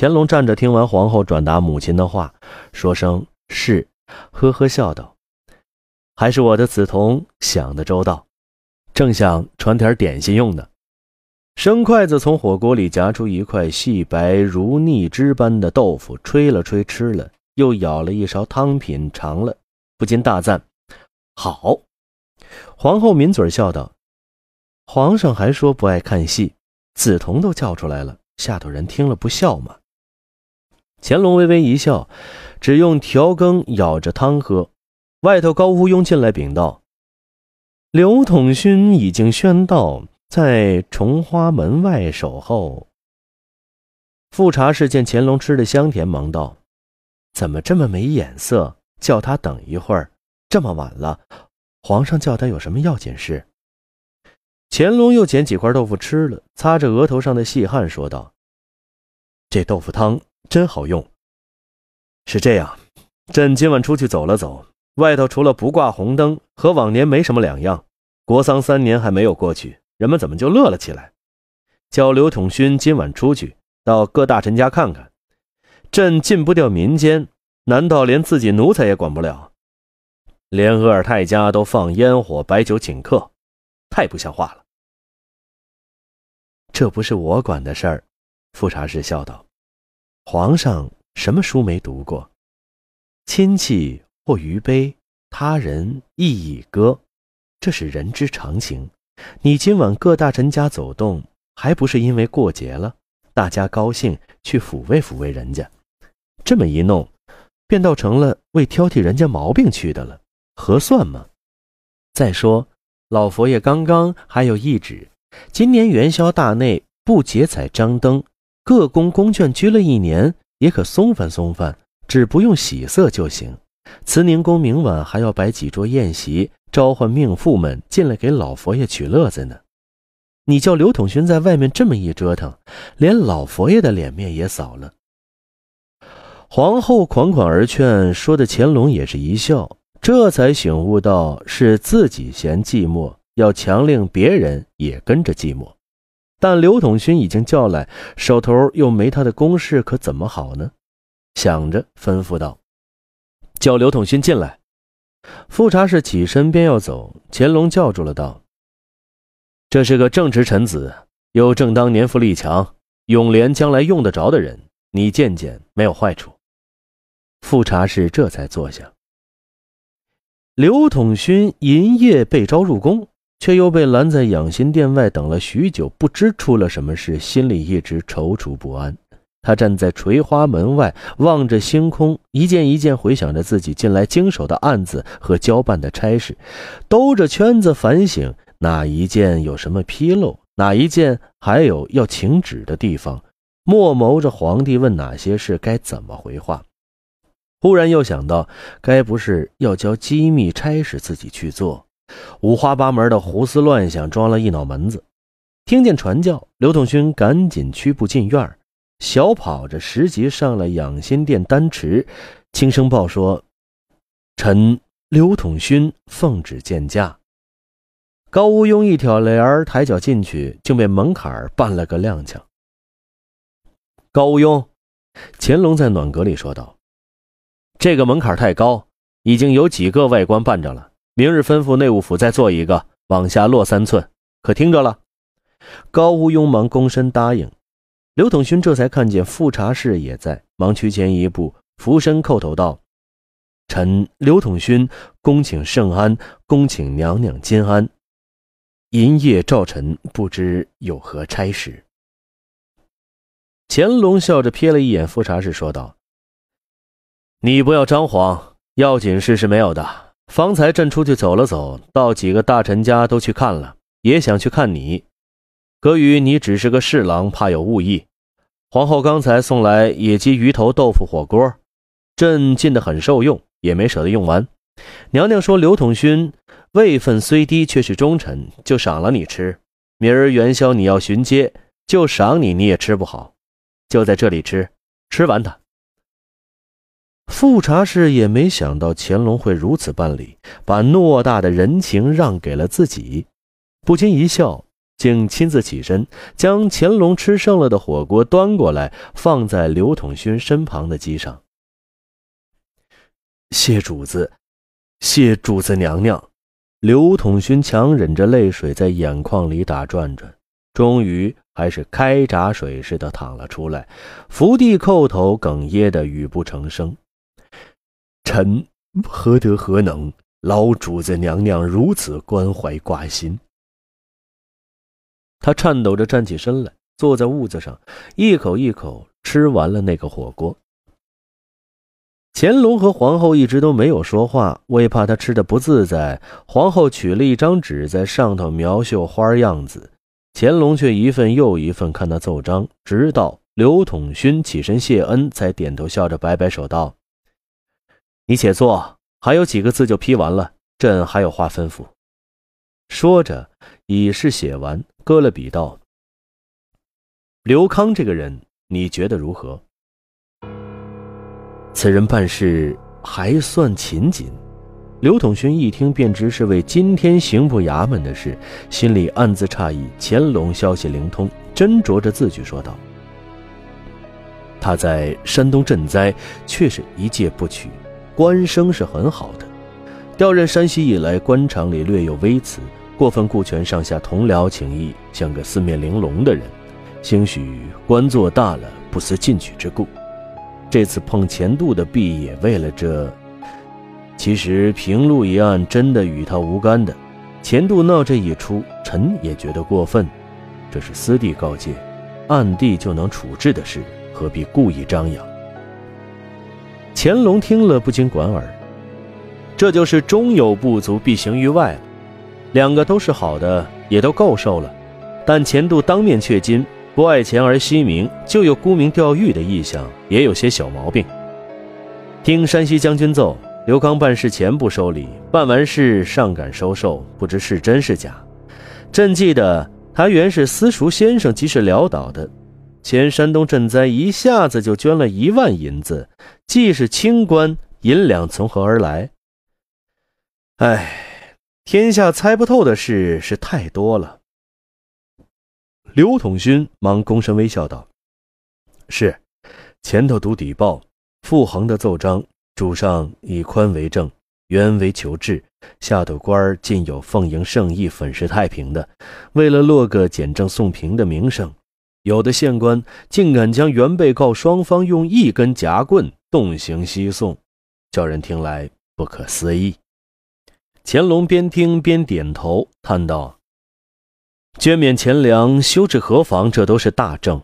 乾隆站着听完皇后转达母亲的话，说声是，呵呵笑道：“还是我的梓潼想得周到，正想传点点心用呢。”生筷子从火锅里夹出一块细白如腻汁般的豆腐，吹了吹，吃了，又舀了一勺汤品尝了，不禁大赞：“好。”皇后抿嘴笑道：“皇上还说不爱看戏，梓潼都叫出来了，下头人听了不笑吗？”乾隆微微一笑，只用调羹舀着汤喝。外头高乌庸进来禀道：“刘统勋已经宣到。”在重花门外守候。富察氏见乾隆吃的香甜，忙道：“怎么这么没眼色？叫他等一会儿。这么晚了，皇上叫他有什么要紧事？”乾隆又捡几块豆腐吃了，擦着额头上的细汗，说道：“这豆腐汤真好用。是这样，朕今晚出去走了走，外头除了不挂红灯，和往年没什么两样。国丧三年还没有过去。”人们怎么就乐了起来？叫刘统勋今晚出去到各大臣家看看。朕禁不掉民间，难道连自己奴才也管不了？连额尔泰家都放烟火、摆酒请客，太不像话了。这不是我管的事儿。富察氏笑道：“皇上什么书没读过？亲戚或余悲，他人亦以歌，这是人之常情。”你今晚各大臣家走动，还不是因为过节了，大家高兴去抚慰抚慰人家。这么一弄，便倒成了为挑剔人家毛病去的了，合算吗？再说，老佛爷刚刚还有懿旨，今年元宵大内不节彩张灯，各宫宫眷居了一年，也可松饭松饭，只不用喜色就行。慈宁宫明晚还要摆几桌宴席。召唤命妇们进来给老佛爷取乐子呢，你叫刘统勋在外面这么一折腾，连老佛爷的脸面也扫了。皇后款款而劝，说的乾隆也是一笑，这才醒悟到是自己嫌寂寞，要强令别人也跟着寂寞。但刘统勋已经叫来，手头又没他的公事，可怎么好呢？想着，吩咐道：“叫刘统勋进来。”富察氏起身便要走，乾隆叫住了，道：“这是个正直臣子，又正当年富力强，永廉将来用得着的人，你见见没有坏处。”富察氏这才坐下。刘统勋银夜被召入宫，却又被拦在养心殿外等了许久，不知出了什么事，心里一直踌躇不安。他站在垂花门外，望着星空，一件一件回想着自己近来经手的案子和交办的差事，兜着圈子反省哪一件有什么纰漏，哪一件还有要请旨的地方，默谋着皇帝问哪些事该怎么回话。忽然又想到，该不是要交机密差事自己去做？五花八门的胡思乱想，装了一脑门子。听见传教，刘统勋赶紧屈步进院。小跑着拾级上了养心殿丹池，轻声报说：“臣刘统勋奉旨见驾。”高无庸一挑帘儿，抬脚进去，竟被门槛绊了个踉跄。高无庸，乾隆在暖阁里说道：“这个门槛太高，已经有几个外官绊着了。明日吩咐内务府再做一个，往下落三寸，可听着了？”高无庸忙躬身答应。刘统勋这才看见富察氏也在，忙趋前一步，俯身叩头道：“臣刘统勋恭请圣安，恭请娘娘金安。银夜召臣，不知有何差事？”乾隆笑着瞥了一眼富察氏，说道：“你不要张狂，要紧事是没有的。方才朕出去走了走，到几个大臣家都去看了，也想去看你。可与你只是个侍郎，怕有误意。”皇后刚才送来野鸡、鱼头、豆腐、火锅，朕进得很受用，也没舍得用完。娘娘说刘统勋位分虽低，却是忠臣，就赏了你吃。明儿元宵你要巡街，就赏你，你也吃不好，就在这里吃，吃完它。富察氏也没想到乾隆会如此办理，把偌大的人情让给了自己，不禁一笑，竟亲自起身，将乾隆吃剩了的火锅端过来，放在刘统勋身旁的机上。谢主子，谢主子娘娘。刘统勋强忍着泪水在眼眶里打转转，终于还是开闸水似的淌了出来，伏地叩头，哽咽的语不成声。臣何德何能？老主子娘娘如此关怀挂心。他颤抖着站起身来，坐在屋子上，一口一口吃完了那个火锅。乾隆和皇后一直都没有说话，为怕他吃的不自在，皇后取了一张纸，在上头描绣花样子。乾隆却一份又一份看那奏章，直到刘统勋起身谢恩，才点头笑着摆摆手道：“你且坐，还有几个字就批完了，朕还有话吩咐。”说着，已是写完，搁了笔道：“刘康这个人，你觉得如何？”此人办事还算勤谨。刘统勋一听便知是为今天刑部衙门的事，心里暗自诧异。乾隆消息灵通，斟酌着字句说道：“他在山东赈灾却是一介不取，官声是很好的。调任山西以来，官场里略有微词，过分顾全上下同僚情谊，像个四面玲珑的人。兴许官做大了，不思进取之故。”这次碰钱度的弊也为了这。其实平陆一案真的与他无干的，钱度闹这一出，臣也觉得过分。这是私地告诫，暗地就能处置的事，何必故意张扬？乾隆听了不禁莞尔，这就是中有不足，必行于外了。两个都是好的，也都够受了，但钱度当面却金。不爱钱而惜名，就有沽名钓誉的意向，也有些小毛病。听山西将军奏，刘康办事前不收礼，办完事上赶收受，不知是真是假。朕记得他原是私塾先生，及时潦倒的。前山东赈灾一下子就捐了一万银子，既是清官，银两从何而来？哎，天下猜不透的事是太多了。刘统勋忙躬身微笑道：“是，前头读底报，傅恒的奏章，主上以宽为正，原为求治；下头官儿尽有奉迎圣意、粉饰太平的。为了落个简政送平的名声，有的县官竟敢将原被告双方用一根夹棍动刑西送，叫人听来不可思议。”乾隆边听边点头，叹道。捐免钱粮，修治河防，这都是大政。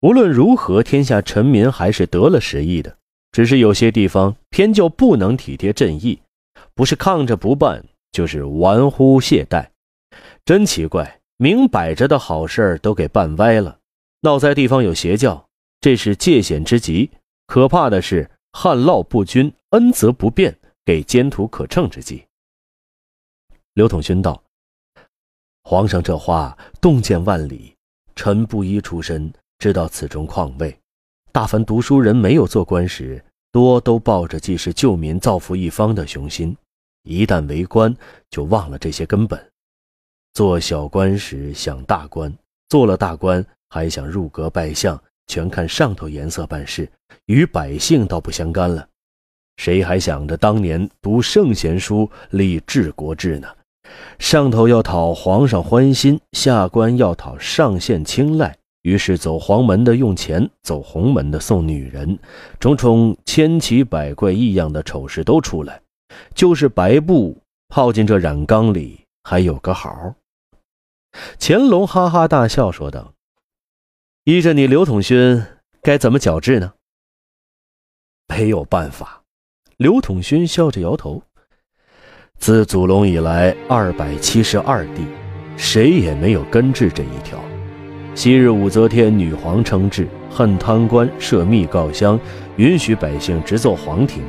无论如何，天下臣民还是得了实益的。只是有些地方偏就不能体贴朕意，不是抗着不办，就是玩忽懈怠。真奇怪，明摆着的好事都给办歪了。闹灾地方有邪教，这是界险之极。可怕的是旱涝不均，恩泽不变，给奸徒可乘之机。刘统勋道。皇上这话洞见万里，臣布衣出身，知道此中况味。大凡读书人没有做官时，多都抱着济世救民、造福一方的雄心；一旦为官，就忘了这些根本。做小官时想大官，做了大官还想入阁拜相，全看上头颜色办事，与百姓倒不相干了。谁还想着当年读圣贤书、立治国志呢？上头要讨皇上欢心，下官要讨上县青睐，于是走黄门的用钱，走红门的送女人，种种千奇百怪异样的丑事都出来。就是白布泡进这染缸里，还有个好。乾隆哈哈大笑说道：“依着你刘统勋，该怎么矫治呢？”没有办法。刘统勋笑着摇头。自祖龙以来，二百七十二帝，谁也没有根治这一条。昔日武则天女皇称制，恨贪官，设密告箱，允许百姓直奏皇庭，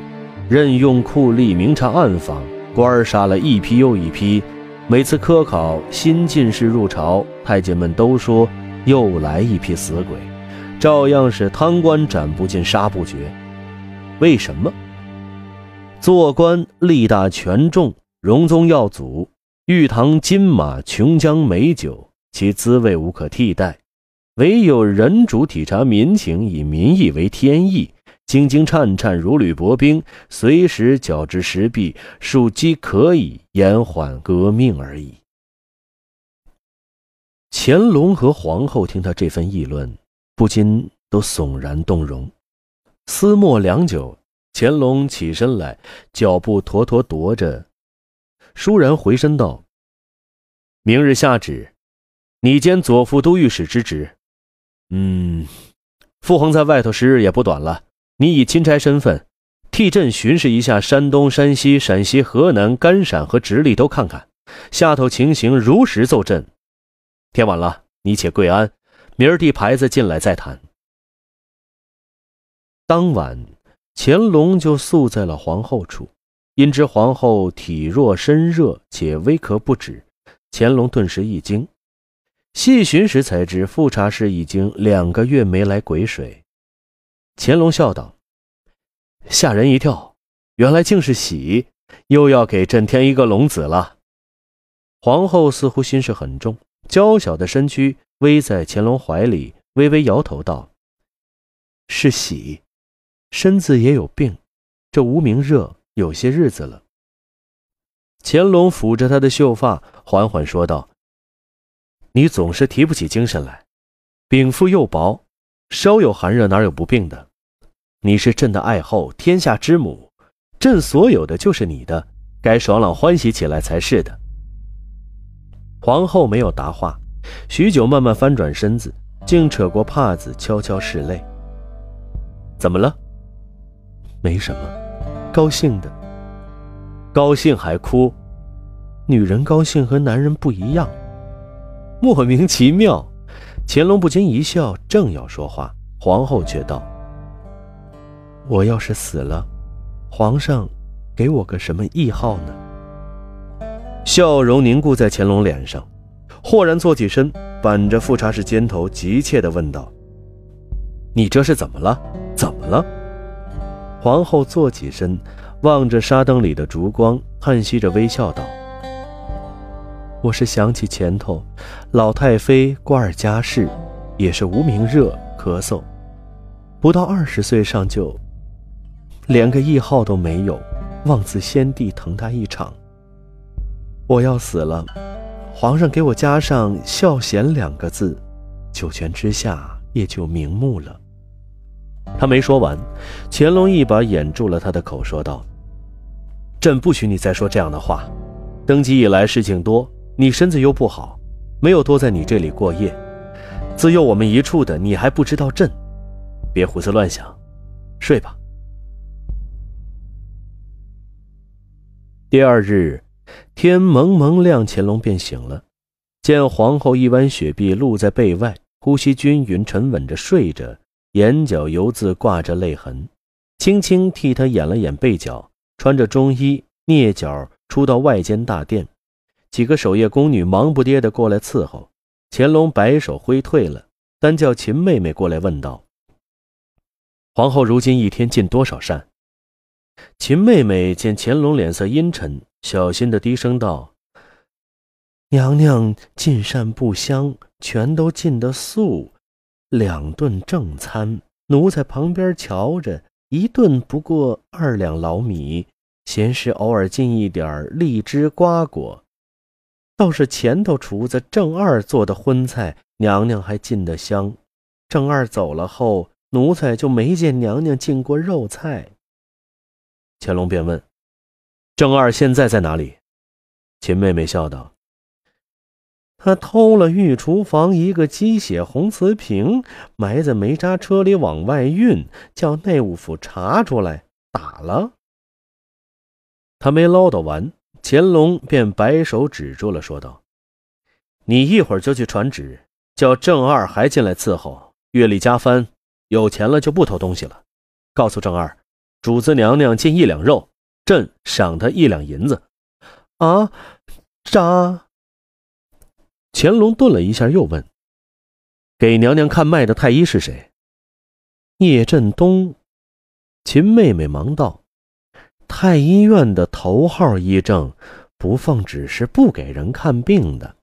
任用酷吏明察暗访，官儿杀了一批又一批。每次科考新进士入朝，太监们都说又来一批死鬼，照样是贪官斩不尽，杀不绝。为什么？做官力大权重，荣宗耀祖，玉堂金马，琼浆美酒，其滋味无可替代。唯有人主体察民情，以民意为天意，兢兢颤颤如履薄冰，随时矫之时弊，庶几可以延缓革命而已。乾隆和皇后听他这番议论，不禁都悚然动容。思默良久，乾隆起身来，脚步妥妥踱着，倏然回身道：“明日下旨，你兼左副都御史之职。”嗯，傅恒在外头时日也不短了。你以钦差身份，替朕巡视一下山东、山西、陕西、河南、甘陕和直隶都看看，下头情形如实奏朕。天晚了，你且跪安，明儿递牌子进来再谈。当晚，乾隆就宿在了皇后处，因知皇后体弱身热且微咳不止，乾隆顿时一惊。细寻时才知，富察氏已经两个月没来癸水。乾隆笑道：“吓人一跳，原来竟是喜，又要给朕添一个龙子了。”皇后似乎心事很重，娇小的身躯偎在乾隆怀里，微微摇头道：“是喜，身子也有病，这无名热有些日子了。”乾隆抚着她的秀发，缓缓说道。你总是提不起精神来，禀赋又薄，稍有寒热哪有不病的？你是朕的爱后，天下之母，朕所有的就是你的，该爽朗欢喜起来才是的。皇后没有答话，许久，慢慢翻转身子，竟扯过帕子悄悄拭泪。怎么了？没什么，高兴的。高兴还哭？女人高兴和男人不一样。莫名其妙，乾隆不禁一笑，正要说话，皇后却道：“我要是死了，皇上给我个什么谥号呢？”笑容凝固在乾隆脸上，豁然坐起身，板着富察氏肩头，急切地问道：“你这是怎么了？怎么了？”皇后坐起身，望着沙灯里的烛光，叹息着，微笑道。我是想起前头，老太妃瓜尔佳氏，也是无名热咳嗽，不到二十岁上就，连个谥号都没有，望自先帝疼她一场。我要死了，皇上给我加上孝贤两个字，九泉之下也就瞑目了。他没说完，乾隆一把掩住了他的口，说道：“朕不许你再说这样的话。登基以来事情多。”你身子又不好，没有多在你这里过夜。自幼我们一处的，你还不知道朕，别胡思乱想，睡吧。第二日，天蒙蒙亮，乾隆便醒了，见皇后一弯雪碧露在被外，呼吸均匀，沉稳着睡着，眼角犹自挂着泪痕，轻轻替她掩了掩被角，穿着中衣，蹑脚出到外间大殿。几个守夜宫女忙不迭的过来伺候，乾隆摆手挥退了，单叫秦妹妹过来问道：“皇后如今一天进多少膳？”秦妹妹见乾隆脸色阴沉，小心地低声道：“娘娘进膳不香，全都进的素，两顿正餐，奴才旁边瞧着，一顿不过二两老米，闲时偶尔进一点荔枝瓜果。”倒是前头厨子郑二做的荤菜，娘娘还进得香。郑二走了后，奴才就没见娘娘进过肉菜。乾隆便问：“郑二现在在哪里？”秦妹妹笑道：“他偷了御厨房一个鸡血红瓷瓶，埋在煤渣车里往外运，叫内务府查出来打了。”他没唠叨完。乾隆便摆手止住了，说道：“你一会儿就去传旨，叫郑二还进来伺候，月例加番，有钱了就不偷东西了。告诉郑二，主子娘娘进一两肉，朕赏他一两银子。”啊，扎。乾隆顿了一下，又问：“给娘娘看脉的太医是谁？”叶振东。秦妹妹忙道。太医院的头号医正，不奉旨是不给人看病的。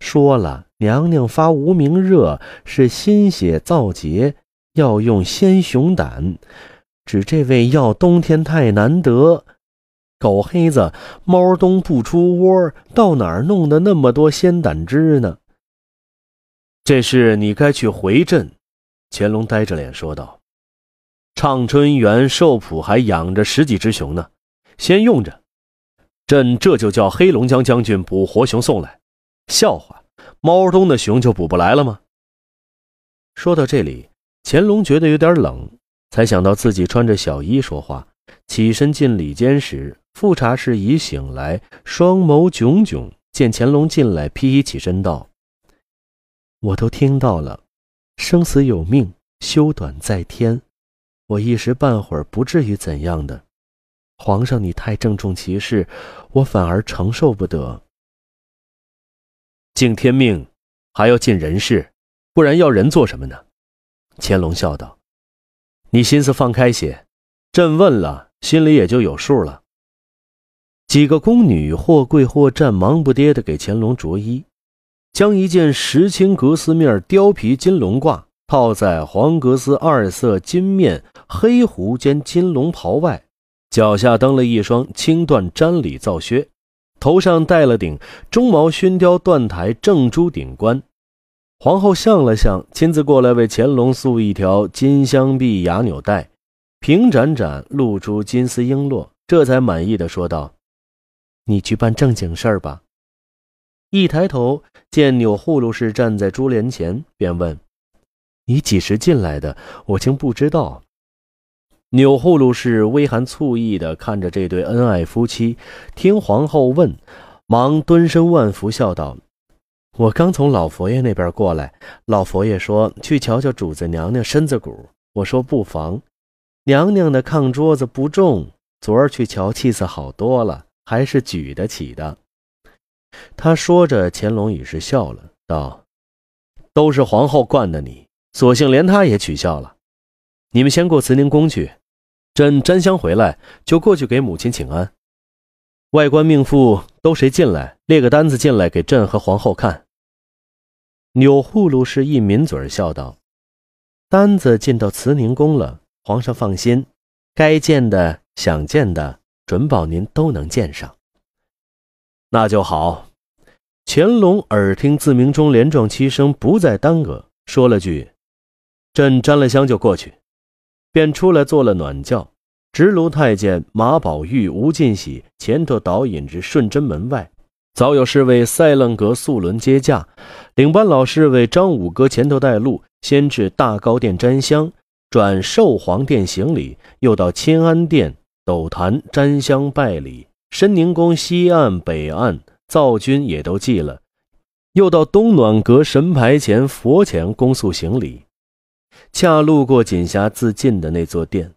说了，娘娘发无名热是心血燥结，要用鲜熊胆。只这味药冬天太难得，狗黑子，猫冬不出窝，到哪儿弄的那么多鲜胆汁呢？这事你该去回镇。乾隆呆着脸说道：“畅春园寿谱还养着十几只熊呢，先用着。朕这就叫黑龙江将军捕活熊送来。笑话，猫冬的熊就捕不来了吗？”说到这里，乾隆觉得有点冷。才想到自己穿着小衣说话，起身进里间时，富察氏已醒来，双眸炯炯，见乾隆进来，披衣起身道：“我都听到了，生死有命，修短在天，我一时半会儿不至于怎样的。皇上，你太郑重其事，我反而承受不得。敬天命，还要尽人事，不然要人做什么呢？”乾隆笑道。你心思放开些，朕问了，心里也就有数了。几个宫女或跪或站，忙不迭地给乾隆着衣，将一件石青格丝面貂皮金龙褂套在黄格丝二色金面黑狐间金龙袍外，脚下蹬了一双青缎毡里皂靴，头上戴了顶中毛熏雕缎台正珠顶冠。皇后想了想，亲自过来为乾隆束一条金镶碧牙纽带，平展展露出金丝璎珞，这才满意的说道：“你去办正经事儿吧。”一抬头见钮祜禄氏站在珠帘前，便问：“你几时进来的？我竟不知道。”钮祜禄氏微含醋意的看着这对恩爱夫妻，听皇后问，忙蹲身万福，笑道。我刚从老佛爷那边过来，老佛爷说去瞧瞧主子娘娘身子骨，我说不妨。娘娘的炕桌子不重，昨儿去瞧气色好多了，还是举得起的。他说着，乾隆已是笑了，道：“都是皇后惯的你，索性连他也取笑了。你们先过慈宁宫去，朕沾香回来就过去给母亲请安。外官命妇都谁进来，列个单子进来给朕和皇后看。”钮祜禄氏一抿嘴笑道：“单子进到慈宁宫了，皇上放心，该见的、想见的，准保您都能见上。”那就好。乾隆耳听自鸣钟连撞七声，不再耽搁，说了句：“朕沾了香就过去。”便出来做了暖轿，直卢太监马宝玉、吴进喜前头导引至顺贞门外。早有侍卫赛楞阁素轮接驾，领班老侍卫张五哥前头带路，先至大高殿沾香，转寿皇殿行礼，又到钦安殿斗坛沾香拜礼。深宁宫西岸、北岸灶君也都祭了，又到东暖阁神牌前、佛前恭肃行礼。恰路过锦霞自尽的那座殿，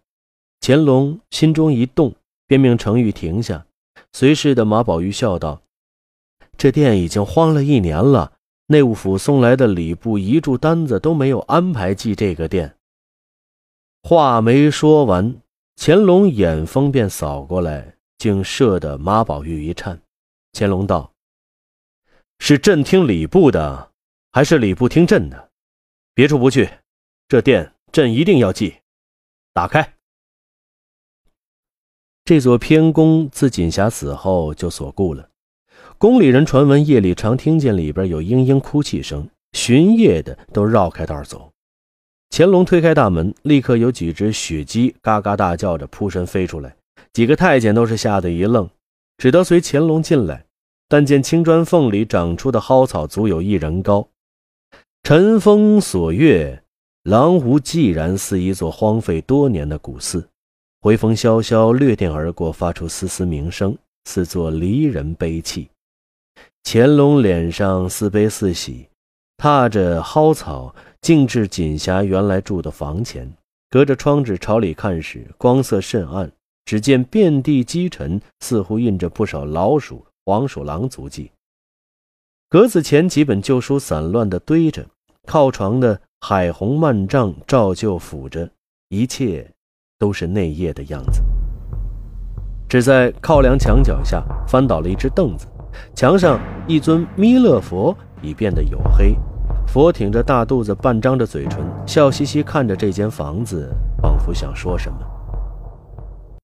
乾隆心中一动，便命程昱停下。随侍的马宝玉笑道。这店已经荒了一年了，内务府送来的礼部遗嘱单子都没有安排记这个店。话没说完，乾隆眼风便扫过来，竟射得马宝玉一颤。乾隆道：“是朕听礼部的，还是礼部听朕的？别处不去，这店朕一定要记。打开。这座偏宫自锦霞死后就锁固了。”宫里人传闻，夜里常听见里边有嘤嘤哭泣声，巡夜的都绕开道走。乾隆推开大门，立刻有几只雪鸡嘎嘎大叫着扑身飞出来，几个太监都是吓得一愣，只得随乾隆进来。但见青砖缝里长出的蒿草足有一人高，晨风锁月，廊屋寂然，似一座荒废多年的古寺。回风萧萧，掠电而过，发出丝丝鸣声，似作离人悲泣。乾隆脸上似悲似喜，踏着蒿草径至锦霞原来住的房前，隔着窗纸朝里看时，光色甚暗，只见遍地积尘，似乎印着不少老鼠、黄鼠狼足迹。格子前几本旧书散乱地堆着，靠床的海红幔帐照旧抚着，一切都是内夜的样子。只在靠梁墙脚下翻倒了一只凳子。墙上一尊弥勒佛已变得黝黑。佛挺着大肚子，半张着嘴唇，笑嘻嘻看着这间房子，仿佛想说什么。